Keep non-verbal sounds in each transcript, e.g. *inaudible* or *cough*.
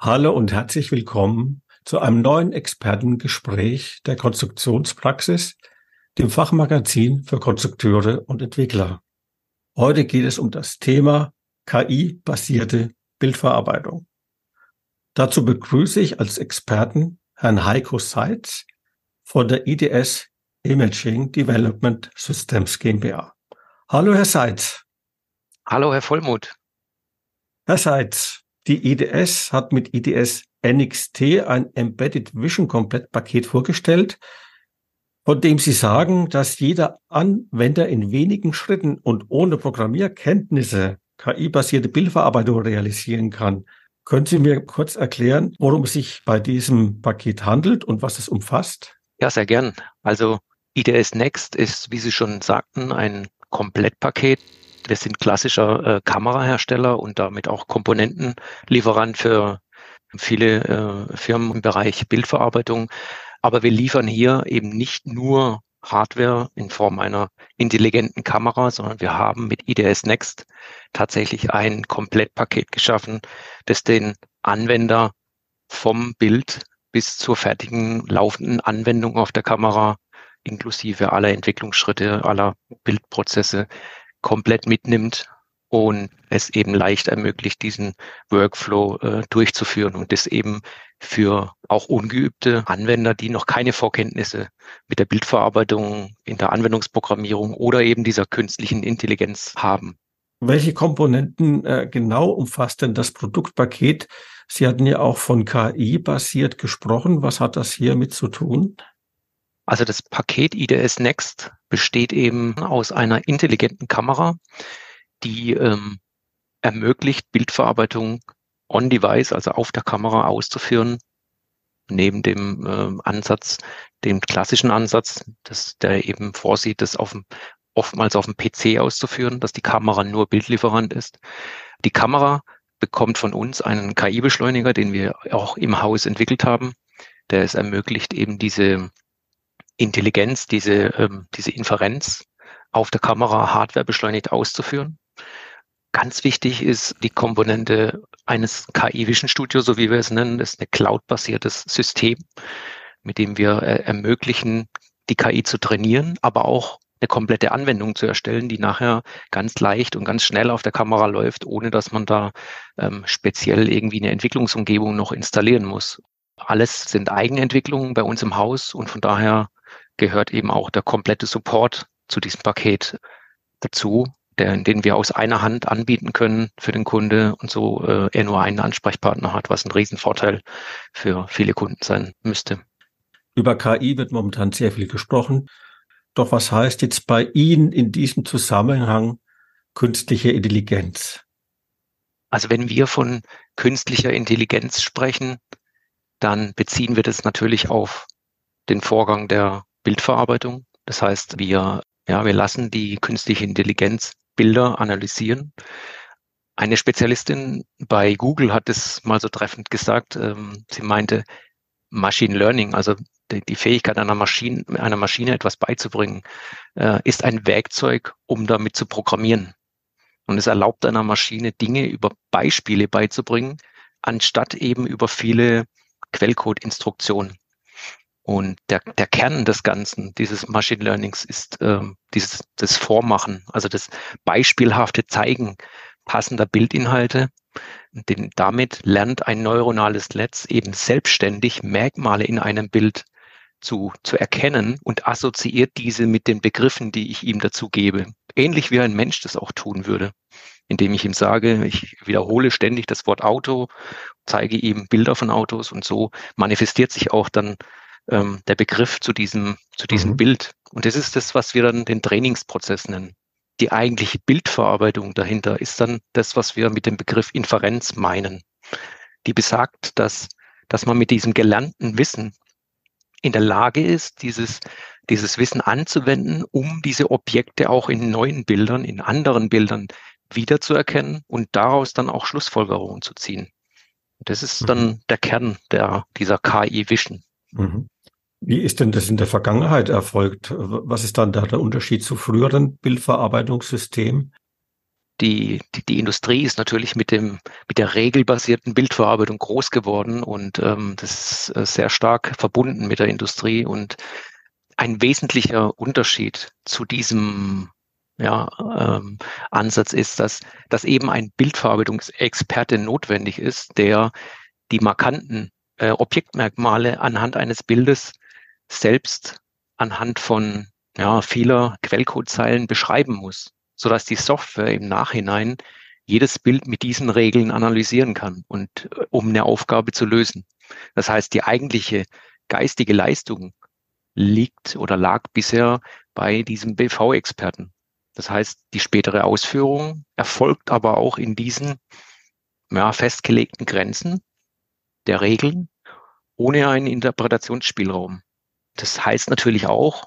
Hallo und herzlich willkommen zu einem neuen Expertengespräch der Konstruktionspraxis, dem Fachmagazin für Konstrukteure und Entwickler. Heute geht es um das Thema KI-basierte Bildverarbeitung. Dazu begrüße ich als Experten Herrn Heiko Seitz von der IDS Imaging Development Systems GmbH. Hallo, Herr Seitz. Hallo, Herr Vollmuth. Herr Seitz, die IDS hat mit IDS NXT ein Embedded Vision Komplettpaket vorgestellt, von dem Sie sagen, dass jeder Anwender in wenigen Schritten und ohne Programmierkenntnisse KI-basierte Bildverarbeitung realisieren kann. Können Sie mir kurz erklären, worum es sich bei diesem Paket handelt und was es umfasst? Ja, sehr gern. Also IDS Next ist, wie Sie schon sagten, ein Komplettpaket, wir sind klassischer äh, Kamerahersteller und damit auch Komponentenlieferant für viele äh, Firmen im Bereich Bildverarbeitung. Aber wir liefern hier eben nicht nur Hardware in Form einer intelligenten Kamera, sondern wir haben mit IDS Next tatsächlich ein Komplettpaket geschaffen, das den Anwender vom Bild bis zur fertigen laufenden Anwendung auf der Kamera inklusive aller Entwicklungsschritte, aller Bildprozesse komplett mitnimmt und es eben leicht ermöglicht, diesen Workflow äh, durchzuführen und das eben für auch ungeübte Anwender, die noch keine Vorkenntnisse mit der Bildverarbeitung in der Anwendungsprogrammierung oder eben dieser künstlichen Intelligenz haben. Welche Komponenten äh, genau umfasst denn das Produktpaket? Sie hatten ja auch von KI basiert gesprochen. Was hat das hier mit zu tun? Also das Paket IDS Next besteht eben aus einer intelligenten Kamera, die ähm, ermöglicht, Bildverarbeitung on-device, also auf der Kamera auszuführen, neben dem äh, Ansatz, dem klassischen Ansatz, dass der eben vorsieht, das auf dem, oftmals auf dem PC auszuführen, dass die Kamera nur Bildlieferant ist. Die Kamera bekommt von uns einen KI-Beschleuniger, den wir auch im Haus entwickelt haben, der es ermöglicht, eben diese Intelligenz, diese, ähm, diese Inferenz auf der Kamera Hardware beschleunigt auszuführen. Ganz wichtig ist die Komponente eines KI Vision Studio, so wie wir es nennen. Das ist ein cloud-basiertes System, mit dem wir äh, ermöglichen, die KI zu trainieren, aber auch eine komplette Anwendung zu erstellen, die nachher ganz leicht und ganz schnell auf der Kamera läuft, ohne dass man da ähm, speziell irgendwie eine Entwicklungsumgebung noch installieren muss. Alles sind Eigenentwicklungen bei uns im Haus und von daher gehört eben auch der komplette Support zu diesem Paket dazu, der, den wir aus einer Hand anbieten können für den Kunde und so äh, er nur einen Ansprechpartner hat, was ein Riesenvorteil für viele Kunden sein müsste. Über KI wird momentan sehr viel gesprochen. Doch was heißt jetzt bei Ihnen in diesem Zusammenhang künstliche Intelligenz? Also wenn wir von künstlicher Intelligenz sprechen, dann beziehen wir das natürlich auf den Vorgang der Bildverarbeitung. Das heißt, wir, ja, wir lassen die künstliche Intelligenz Bilder analysieren. Eine Spezialistin bei Google hat es mal so treffend gesagt. Ähm, sie meinte, Machine Learning, also die, die Fähigkeit einer Maschine, einer Maschine etwas beizubringen, äh, ist ein Werkzeug, um damit zu programmieren. Und es erlaubt einer Maschine, Dinge über Beispiele beizubringen, anstatt eben über viele Quellcode-Instruktionen. Und der, der Kern des Ganzen, dieses Machine Learnings, ist ähm, dieses das Vormachen, also das beispielhafte Zeigen passender Bildinhalte. Denn damit lernt ein neuronales Netz eben selbstständig Merkmale in einem Bild zu, zu erkennen und assoziiert diese mit den Begriffen, die ich ihm dazu gebe. Ähnlich wie ein Mensch das auch tun würde, indem ich ihm sage, ich wiederhole ständig das Wort Auto, zeige ihm Bilder von Autos und so manifestiert sich auch dann ähm, der Begriff zu diesem, zu diesem mhm. Bild. Und das ist das, was wir dann den Trainingsprozess nennen. Die eigentliche Bildverarbeitung dahinter ist dann das, was wir mit dem Begriff Inferenz meinen. Die besagt, dass, dass man mit diesem gelernten Wissen in der Lage ist, dieses, dieses Wissen anzuwenden, um diese Objekte auch in neuen Bildern, in anderen Bildern wiederzuerkennen und daraus dann auch Schlussfolgerungen zu ziehen. Das ist dann mhm. der Kern der, dieser KI-Vision. Mhm. Wie ist denn das in der Vergangenheit erfolgt? Was ist dann da der Unterschied zu früheren Bildverarbeitungssystemen? die, die, die Industrie ist natürlich mit dem, mit der regelbasierten Bildverarbeitung groß geworden und ähm, das ist äh, sehr stark verbunden mit der Industrie und ein wesentlicher Unterschied zu diesem ja, ähm, Ansatz ist, dass, dass eben ein Bildverarbeitungsexperte notwendig ist, der die markanten äh, Objektmerkmale anhand eines Bildes selbst anhand von ja, vieler Quellcodezeilen beschreiben muss, sodass die Software im Nachhinein jedes Bild mit diesen Regeln analysieren kann und äh, um eine Aufgabe zu lösen. Das heißt, die eigentliche geistige Leistung liegt oder lag bisher bei diesem BV-Experten. Das heißt, die spätere Ausführung erfolgt aber auch in diesen ja, festgelegten Grenzen der Regeln ohne einen Interpretationsspielraum. Das heißt natürlich auch,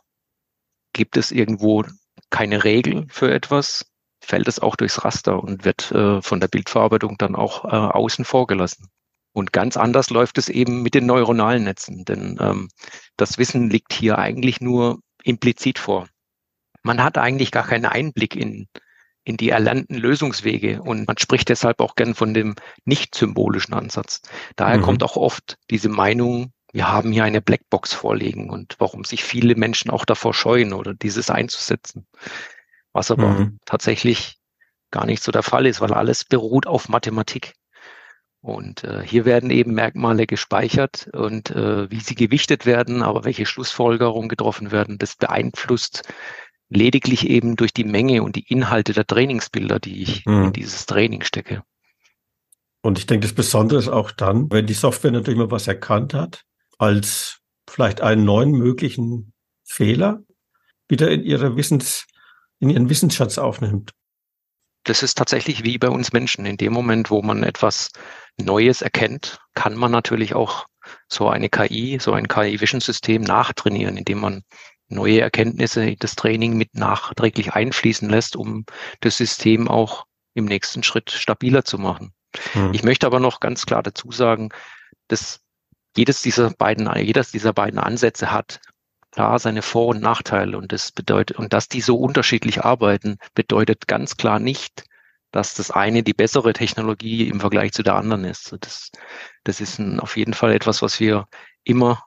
gibt es irgendwo keine Regel für etwas, fällt es auch durchs Raster und wird äh, von der Bildverarbeitung dann auch äh, außen vor gelassen. Und ganz anders läuft es eben mit den neuronalen Netzen, denn ähm, das Wissen liegt hier eigentlich nur implizit vor. Man hat eigentlich gar keinen Einblick in, in die erlernten Lösungswege und man spricht deshalb auch gern von dem nicht symbolischen Ansatz. Daher mhm. kommt auch oft diese Meinung, wir haben hier eine Blackbox vorliegen und warum sich viele Menschen auch davor scheuen oder dieses einzusetzen. Was aber mhm. tatsächlich gar nicht so der Fall ist, weil alles beruht auf Mathematik. Und äh, hier werden eben Merkmale gespeichert und äh, wie sie gewichtet werden, aber welche Schlussfolgerungen getroffen werden, das beeinflusst lediglich eben durch die Menge und die Inhalte der Trainingsbilder, die ich mhm. in dieses Training stecke. Und ich denke, das Besondere ist auch dann, wenn die Software natürlich mal was erkannt hat, als vielleicht einen neuen möglichen Fehler wieder in ihre Wissens, in ihren Wissensschatz aufnimmt. Das ist tatsächlich wie bei uns Menschen. In dem Moment, wo man etwas Neues erkennt, kann man natürlich auch so eine KI, so ein KI-Vision-System nachtrainieren, indem man neue Erkenntnisse in das Training mit nachträglich einfließen lässt, um das System auch im nächsten Schritt stabiler zu machen. Hm. Ich möchte aber noch ganz klar dazu sagen, dass jedes dieser beiden, jedes dieser beiden Ansätze hat klar seine Vor- und Nachteile und das bedeutet, und dass die so unterschiedlich arbeiten, bedeutet ganz klar nicht, dass das eine die bessere Technologie im Vergleich zu der anderen ist. Das, das ist ein, auf jeden Fall etwas, was wir immer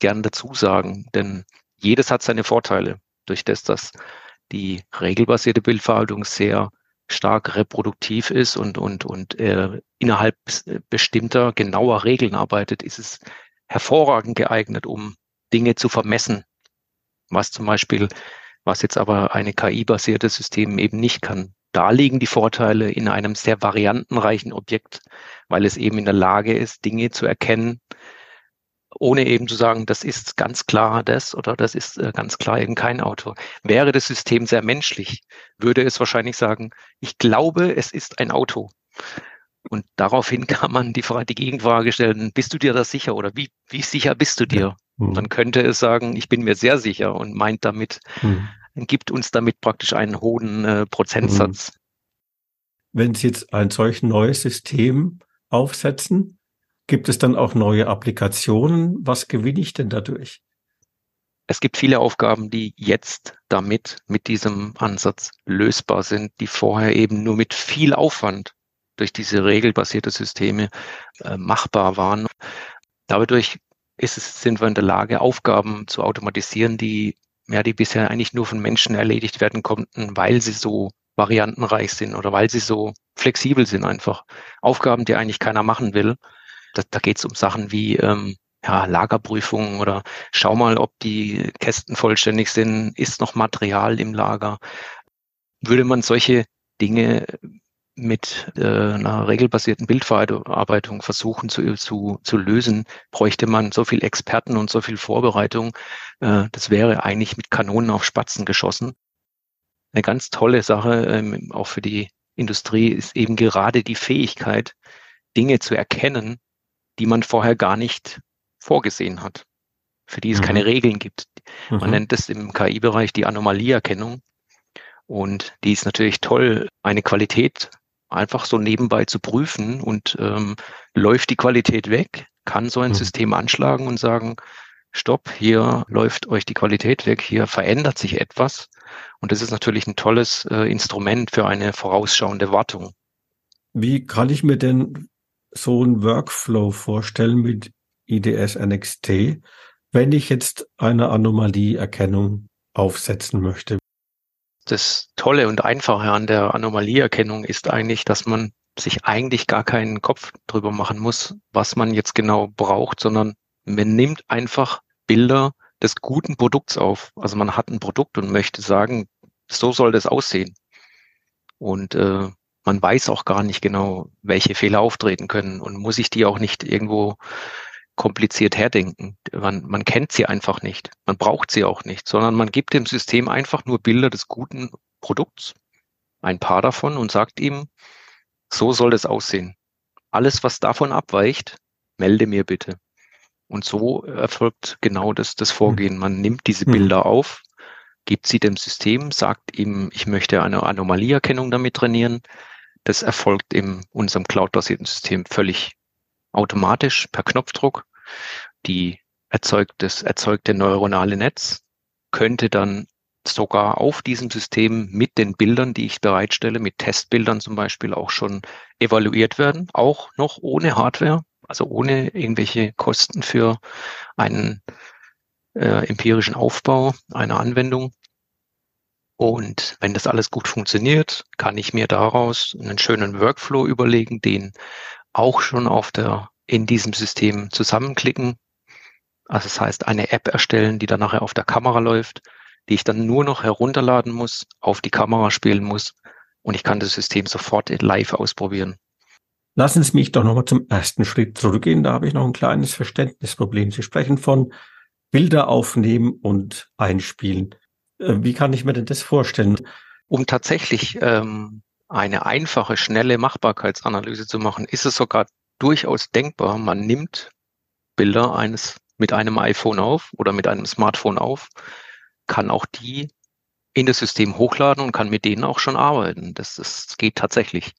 gern dazu sagen, denn jedes hat seine Vorteile durch das, dass die regelbasierte Bildverarbeitung sehr stark reproduktiv ist und, und, und äh, innerhalb bestimmter, genauer Regeln arbeitet, ist es hervorragend geeignet, um Dinge zu vermessen, was zum Beispiel, was jetzt aber eine KI-basiertes System eben nicht kann. Da liegen die Vorteile in einem sehr variantenreichen Objekt, weil es eben in der Lage ist, Dinge zu erkennen, ohne eben zu sagen, das ist ganz klar das oder das ist äh, ganz klar eben kein Auto. Wäre das System sehr menschlich, würde es wahrscheinlich sagen, ich glaube, es ist ein Auto. Und daraufhin *laughs* kann man die, Frage, die Gegenfrage stellen, bist du dir da sicher oder wie, wie sicher bist du dir? Mhm. Dann könnte es sagen, ich bin mir sehr sicher und meint damit, mhm. gibt uns damit praktisch einen hohen äh, Prozentsatz. Mhm. Wenn Sie jetzt ein solch neues System aufsetzen, Gibt es dann auch neue Applikationen? Was gewinne ich denn dadurch? Es gibt viele Aufgaben, die jetzt damit, mit diesem Ansatz lösbar sind, die vorher eben nur mit viel Aufwand durch diese regelbasierte Systeme äh, machbar waren. Dadurch ist es, sind wir in der Lage, Aufgaben zu automatisieren, die, ja, die bisher eigentlich nur von Menschen erledigt werden konnten, weil sie so variantenreich sind oder weil sie so flexibel sind einfach. Aufgaben, die eigentlich keiner machen will, da, da geht es um Sachen wie ähm, ja, Lagerprüfungen oder schau mal, ob die Kästen vollständig sind, ist noch Material im Lager. Würde man solche Dinge mit äh, einer regelbasierten Bildverarbeitung versuchen zu, zu, zu lösen, bräuchte man so viel Experten und so viel Vorbereitung. Äh, das wäre eigentlich mit Kanonen auf Spatzen geschossen. Eine ganz tolle Sache, ähm, auch für die Industrie, ist eben gerade die Fähigkeit, Dinge zu erkennen, die man vorher gar nicht vorgesehen hat, für die es mhm. keine Regeln gibt. Man mhm. nennt es im KI-Bereich die Anomalieerkennung. Und die ist natürlich toll, eine Qualität einfach so nebenbei zu prüfen und ähm, läuft die Qualität weg, kann so ein mhm. System anschlagen und sagen, stopp, hier läuft euch die Qualität weg, hier verändert sich etwas. Und das ist natürlich ein tolles äh, Instrument für eine vorausschauende Wartung. Wie kann ich mir denn so einen Workflow vorstellen mit IDS NXT, wenn ich jetzt eine Anomalieerkennung aufsetzen möchte? Das Tolle und Einfache an der Anomalieerkennung ist eigentlich, dass man sich eigentlich gar keinen Kopf drüber machen muss, was man jetzt genau braucht, sondern man nimmt einfach Bilder des guten Produkts auf. Also man hat ein Produkt und möchte sagen, so soll das aussehen. Und äh, man weiß auch gar nicht genau, welche Fehler auftreten können und muss sich die auch nicht irgendwo kompliziert herdenken. Man, man kennt sie einfach nicht. Man braucht sie auch nicht, sondern man gibt dem System einfach nur Bilder des guten Produkts, ein paar davon und sagt ihm, so soll das aussehen. Alles, was davon abweicht, melde mir bitte. Und so erfolgt genau das, das Vorgehen. Man nimmt diese hm. Bilder auf, gibt sie dem System, sagt ihm, ich möchte eine Anomalieerkennung damit trainieren. Das erfolgt in unserem cloud-basierten System völlig automatisch per Knopfdruck. Die erzeugt das erzeugte neuronale Netz könnte dann sogar auf diesem System mit den Bildern, die ich bereitstelle, mit Testbildern zum Beispiel auch schon evaluiert werden, auch noch ohne Hardware also ohne irgendwelche Kosten für einen äh, empirischen Aufbau einer Anwendung. Und wenn das alles gut funktioniert, kann ich mir daraus einen schönen Workflow überlegen, den auch schon auf der, in diesem System zusammenklicken. Also das heißt, eine App erstellen, die dann nachher auf der Kamera läuft, die ich dann nur noch herunterladen muss, auf die Kamera spielen muss und ich kann das System sofort live ausprobieren. Lassen Sie mich doch nochmal zum ersten Schritt zurückgehen. Da habe ich noch ein kleines Verständnisproblem. Sie sprechen von Bilder aufnehmen und einspielen. Äh, wie kann ich mir denn das vorstellen? Um tatsächlich ähm, eine einfache, schnelle Machbarkeitsanalyse zu machen, ist es sogar durchaus denkbar, man nimmt Bilder eines mit einem iPhone auf oder mit einem Smartphone auf, kann auch die in das System hochladen und kann mit denen auch schon arbeiten. Das, das geht tatsächlich.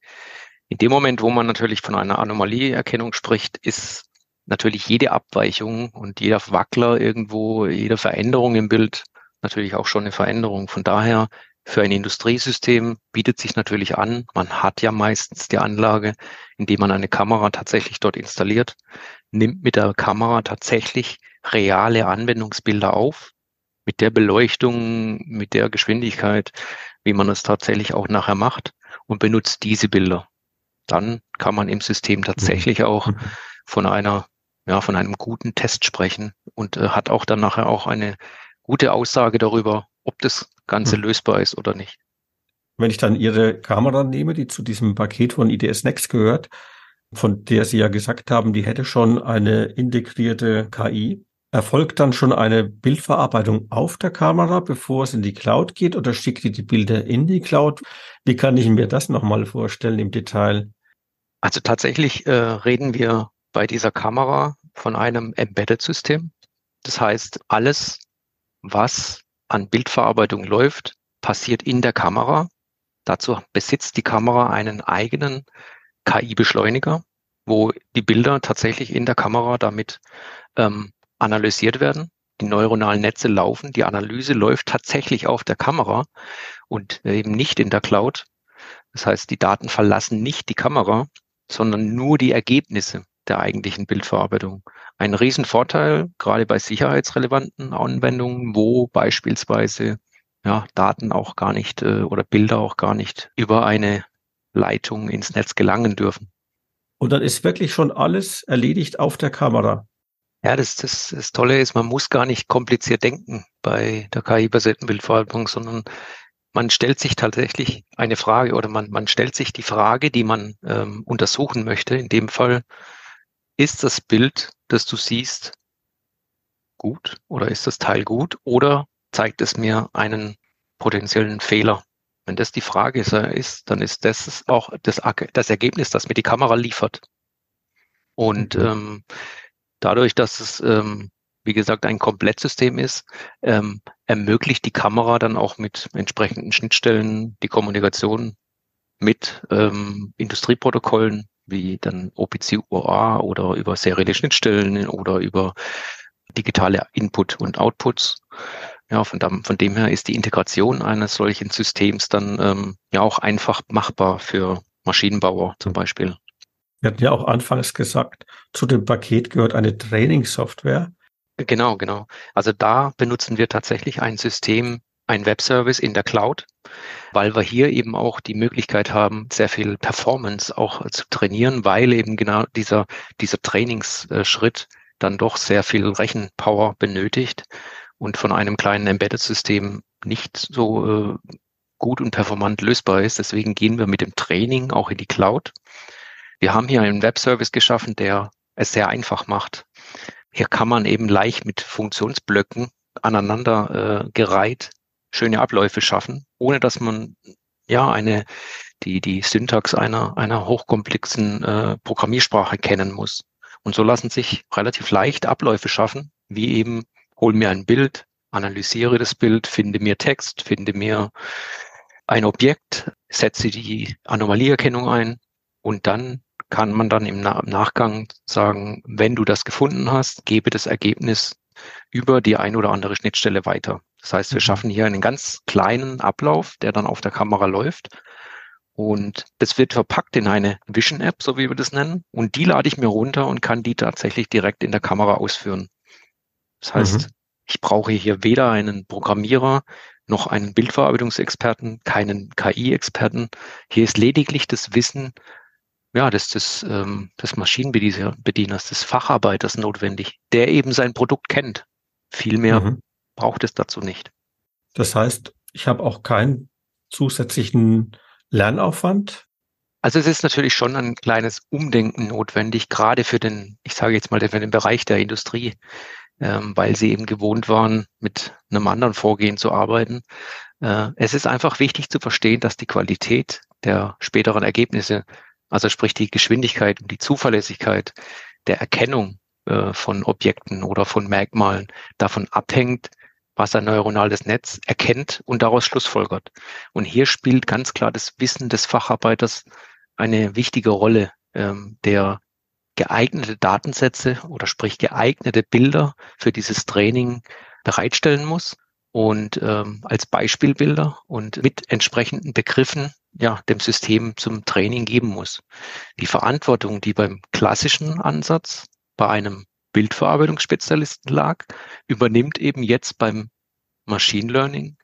In dem Moment, wo man natürlich von einer Anomalieerkennung spricht, ist natürlich jede Abweichung und jeder Wackler irgendwo, jede Veränderung im Bild natürlich auch schon eine Veränderung. Von daher für ein Industriesystem bietet sich natürlich an, man hat ja meistens die Anlage, indem man eine Kamera tatsächlich dort installiert, nimmt mit der Kamera tatsächlich reale Anwendungsbilder auf, mit der Beleuchtung, mit der Geschwindigkeit, wie man es tatsächlich auch nachher macht und benutzt diese Bilder dann kann man im System tatsächlich mhm. auch mhm. von einer, ja, von einem guten Test sprechen und äh, hat auch dann nachher auch eine gute Aussage darüber, ob das Ganze mhm. lösbar ist oder nicht. Wenn ich dann Ihre Kamera nehme, die zu diesem Paket von IDS Next gehört, von der Sie ja gesagt haben, die hätte schon eine integrierte KI, Erfolgt dann schon eine Bildverarbeitung auf der Kamera, bevor es in die Cloud geht, oder schickt ihr die Bilder in die Cloud? Wie kann ich mir das nochmal vorstellen im Detail? Also tatsächlich äh, reden wir bei dieser Kamera von einem Embedded-System. Das heißt, alles, was an Bildverarbeitung läuft, passiert in der Kamera. Dazu besitzt die Kamera einen eigenen KI-Beschleuniger, wo die Bilder tatsächlich in der Kamera damit ähm, analysiert werden. Die neuronalen Netze laufen. Die Analyse läuft tatsächlich auf der Kamera und eben nicht in der Cloud. Das heißt, die Daten verlassen nicht die Kamera, sondern nur die Ergebnisse der eigentlichen Bildverarbeitung. Ein Riesenvorteil, gerade bei sicherheitsrelevanten Anwendungen, wo beispielsweise ja, Daten auch gar nicht äh, oder Bilder auch gar nicht über eine Leitung ins Netz gelangen dürfen. Und dann ist wirklich schon alles erledigt auf der Kamera. Ja, das, das, das Tolle ist, man muss gar nicht kompliziert denken bei der KI-basierten Bildverarbeitung, sondern man stellt sich tatsächlich eine Frage oder man, man stellt sich die Frage, die man ähm, untersuchen möchte. In dem Fall, ist das Bild, das du siehst, gut oder ist das Teil gut oder zeigt es mir einen potenziellen Fehler? Wenn das die Frage ist, dann ist das auch das, das Ergebnis, das mir die Kamera liefert. Und mhm. ähm, Dadurch, dass es, ähm, wie gesagt, ein Komplettsystem ist, ähm, ermöglicht die Kamera dann auch mit entsprechenden Schnittstellen die Kommunikation mit ähm, Industrieprotokollen wie dann OPC UA oder über serielle Schnittstellen oder über digitale Input und Outputs. Ja, von, dem, von dem her ist die Integration eines solchen Systems dann ähm, ja auch einfach machbar für Maschinenbauer zum Beispiel. Wir hatten ja auch anfangs gesagt, zu dem Paket gehört eine Trainingssoftware. Genau, genau. Also da benutzen wir tatsächlich ein System, ein Webservice in der Cloud, weil wir hier eben auch die Möglichkeit haben, sehr viel Performance auch zu trainieren, weil eben genau dieser, dieser Trainingsschritt dann doch sehr viel Rechenpower benötigt und von einem kleinen Embedded-System nicht so äh, gut und performant lösbar ist. Deswegen gehen wir mit dem Training auch in die Cloud. Wir haben hier einen Webservice geschaffen, der es sehr einfach macht. Hier kann man eben leicht mit Funktionsblöcken aneinander äh, gereiht schöne Abläufe schaffen, ohne dass man ja eine die die Syntax einer einer hochkomplexen äh, Programmiersprache kennen muss. Und so lassen sich relativ leicht Abläufe schaffen, wie eben hol mir ein Bild, analysiere das Bild, finde mir Text, finde mir ein Objekt, setze die Anomalieerkennung ein und dann kann man dann im Nachgang sagen, wenn du das gefunden hast, gebe das Ergebnis über die ein oder andere Schnittstelle weiter. Das heißt, wir mhm. schaffen hier einen ganz kleinen Ablauf, der dann auf der Kamera läuft und das wird verpackt in eine Vision App, so wie wir das nennen. Und die lade ich mir runter und kann die tatsächlich direkt in der Kamera ausführen. Das heißt, mhm. ich brauche hier weder einen Programmierer noch einen Bildverarbeitungsexperten, keinen KI-Experten. Hier ist lediglich das Wissen, ja, des, des, ähm, des Maschinenbedieners, des Facharbeiters notwendig, der eben sein Produkt kennt. Viel mehr mhm. Braucht es dazu nicht. Das heißt, ich habe auch keinen zusätzlichen Lernaufwand? Also es ist natürlich schon ein kleines Umdenken notwendig, gerade für den, ich sage jetzt mal, für den Bereich der Industrie, ähm, weil sie eben gewohnt waren, mit einem anderen Vorgehen zu arbeiten. Äh, es ist einfach wichtig zu verstehen, dass die Qualität der späteren Ergebnisse, also sprich die Geschwindigkeit und die Zuverlässigkeit der Erkennung äh, von Objekten oder von Merkmalen davon abhängt, was ein neuronales Netz erkennt und daraus schlussfolgert. Und hier spielt ganz klar das Wissen des Facharbeiters eine wichtige Rolle, ähm, der geeignete Datensätze oder sprich geeignete Bilder für dieses Training bereitstellen muss und ähm, als Beispielbilder und mit entsprechenden Begriffen ja dem System zum Training geben muss. Die Verantwortung, die beim klassischen Ansatz bei einem Bildverarbeitungsspezialisten lag, übernimmt eben jetzt beim Machine Learning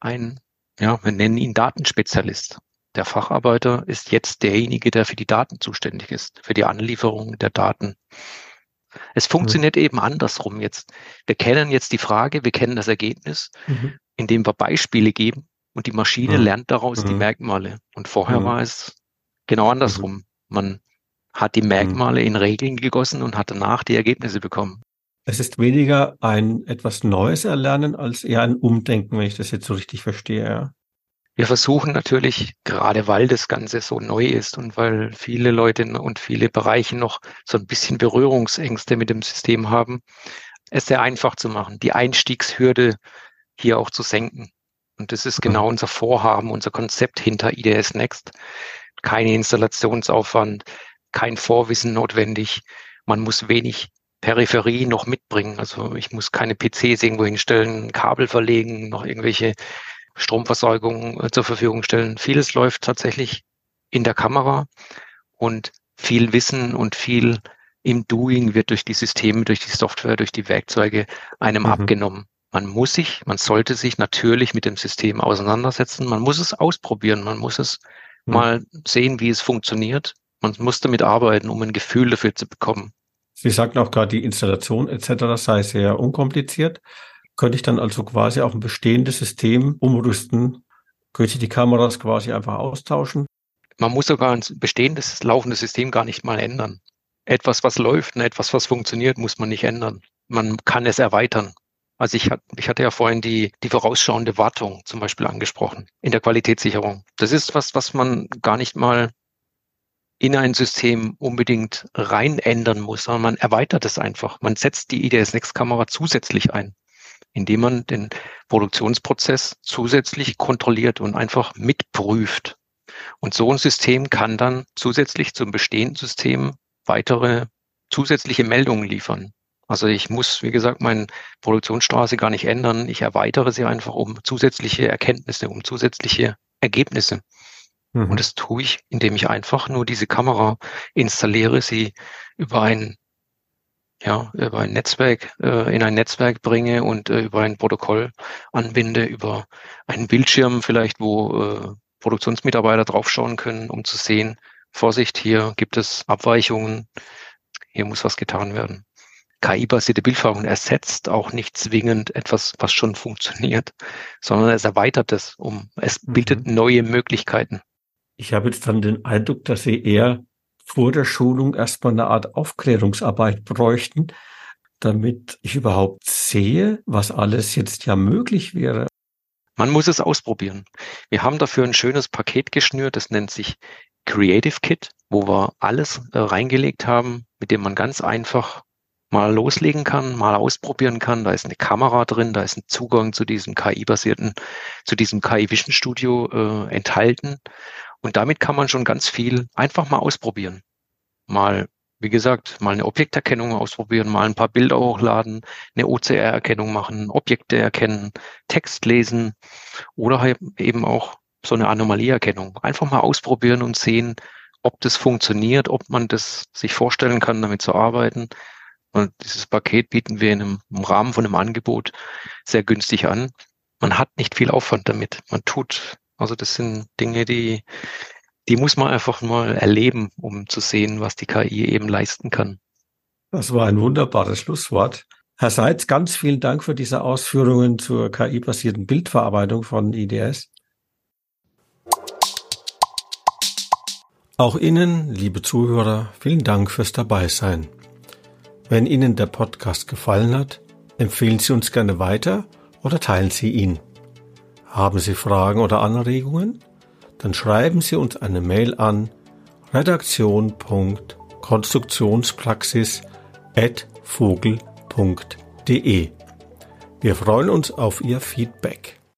ein, ja, wir nennen ihn Datenspezialist. Der Facharbeiter ist jetzt derjenige, der für die Daten zuständig ist, für die Anlieferung der Daten. Es funktioniert mhm. eben andersrum jetzt. Wir kennen jetzt die Frage, wir kennen das Ergebnis, mhm. indem wir Beispiele geben und die Maschine mhm. lernt daraus die mhm. Merkmale. Und vorher mhm. war es genau andersrum. Mhm. Man hat die Merkmale in Regeln gegossen und hat danach die Ergebnisse bekommen. Es ist weniger ein etwas Neues erlernen als eher ein Umdenken, wenn ich das jetzt so richtig verstehe. Wir versuchen natürlich, gerade weil das Ganze so neu ist und weil viele Leute und viele Bereiche noch so ein bisschen Berührungsängste mit dem System haben, es sehr einfach zu machen, die Einstiegshürde hier auch zu senken. Und das ist genau mhm. unser Vorhaben, unser Konzept hinter IDS Next. Keine Installationsaufwand, kein Vorwissen notwendig. Man muss wenig Peripherie noch mitbringen. Also ich muss keine PCs irgendwo hinstellen, Kabel verlegen, noch irgendwelche Stromversorgung äh, zur Verfügung stellen. Vieles läuft tatsächlich in der Kamera und viel Wissen und viel im Doing wird durch die Systeme, durch die Software, durch die Werkzeuge einem mhm. abgenommen. Man muss sich, man sollte sich natürlich mit dem System auseinandersetzen. Man muss es ausprobieren. Man muss es mhm. mal sehen, wie es funktioniert man muss damit arbeiten, um ein Gefühl dafür zu bekommen. Sie sagten auch gerade, die Installation etc. sei sehr unkompliziert. Könnte ich dann also quasi auch ein bestehendes System umrüsten? Könnte ich die Kameras quasi einfach austauschen? Man muss sogar ein bestehendes, laufendes System gar nicht mal ändern. Etwas, was läuft und etwas, was funktioniert, muss man nicht ändern. Man kann es erweitern. Also ich, ich hatte ja vorhin die, die vorausschauende Wartung zum Beispiel angesprochen in der Qualitätssicherung. Das ist was, was man gar nicht mal in ein System unbedingt rein ändern muss, sondern man erweitert es einfach. Man setzt die IDS Next Kamera zusätzlich ein, indem man den Produktionsprozess zusätzlich kontrolliert und einfach mitprüft. Und so ein System kann dann zusätzlich zum bestehenden System weitere zusätzliche Meldungen liefern. Also ich muss, wie gesagt, meine Produktionsstraße gar nicht ändern. Ich erweitere sie einfach um zusätzliche Erkenntnisse, um zusätzliche Ergebnisse. Mhm. Und das tue ich, indem ich einfach nur diese Kamera installiere, sie über ein ja, über ein Netzwerk, äh, in ein Netzwerk bringe und äh, über ein Protokoll anbinde, über einen Bildschirm vielleicht, wo äh, Produktionsmitarbeiter draufschauen können, um zu sehen, Vorsicht, hier gibt es Abweichungen, hier muss was getan werden. KI-basierte Bildverarbeitung ersetzt auch nicht zwingend etwas, was schon funktioniert, sondern es erweitert es um, es bildet mhm. neue Möglichkeiten. Ich habe jetzt dann den Eindruck, dass Sie eher vor der Schulung erstmal eine Art Aufklärungsarbeit bräuchten, damit ich überhaupt sehe, was alles jetzt ja möglich wäre. Man muss es ausprobieren. Wir haben dafür ein schönes Paket geschnürt, das nennt sich Creative Kit, wo wir alles äh, reingelegt haben, mit dem man ganz einfach mal loslegen kann, mal ausprobieren kann. Da ist eine Kamera drin, da ist ein Zugang zu diesem KI-basierten, zu diesem KI Vision Studio äh, enthalten. Und damit kann man schon ganz viel einfach mal ausprobieren. Mal, wie gesagt, mal eine Objekterkennung ausprobieren, mal ein paar Bilder hochladen, eine OCR-Erkennung machen, Objekte erkennen, Text lesen oder eben auch so eine Anomalieerkennung. Einfach mal ausprobieren und sehen, ob das funktioniert, ob man das sich vorstellen kann, damit zu arbeiten. Und dieses Paket bieten wir in einem, im Rahmen von einem Angebot sehr günstig an. Man hat nicht viel Aufwand damit. Man tut, also das sind Dinge, die, die muss man einfach mal erleben, um zu sehen, was die KI eben leisten kann. Das war ein wunderbares Schlusswort. Herr Seitz, ganz vielen Dank für diese Ausführungen zur KI-basierten Bildverarbeitung von IDS. Auch Ihnen, liebe Zuhörer, vielen Dank fürs Dabeisein. Wenn Ihnen der Podcast gefallen hat, empfehlen Sie uns gerne weiter oder teilen Sie ihn. Haben Sie Fragen oder Anregungen? Dann schreiben Sie uns eine Mail an redaktion.konstruktionspraxis@vogel.de. Wir freuen uns auf Ihr Feedback.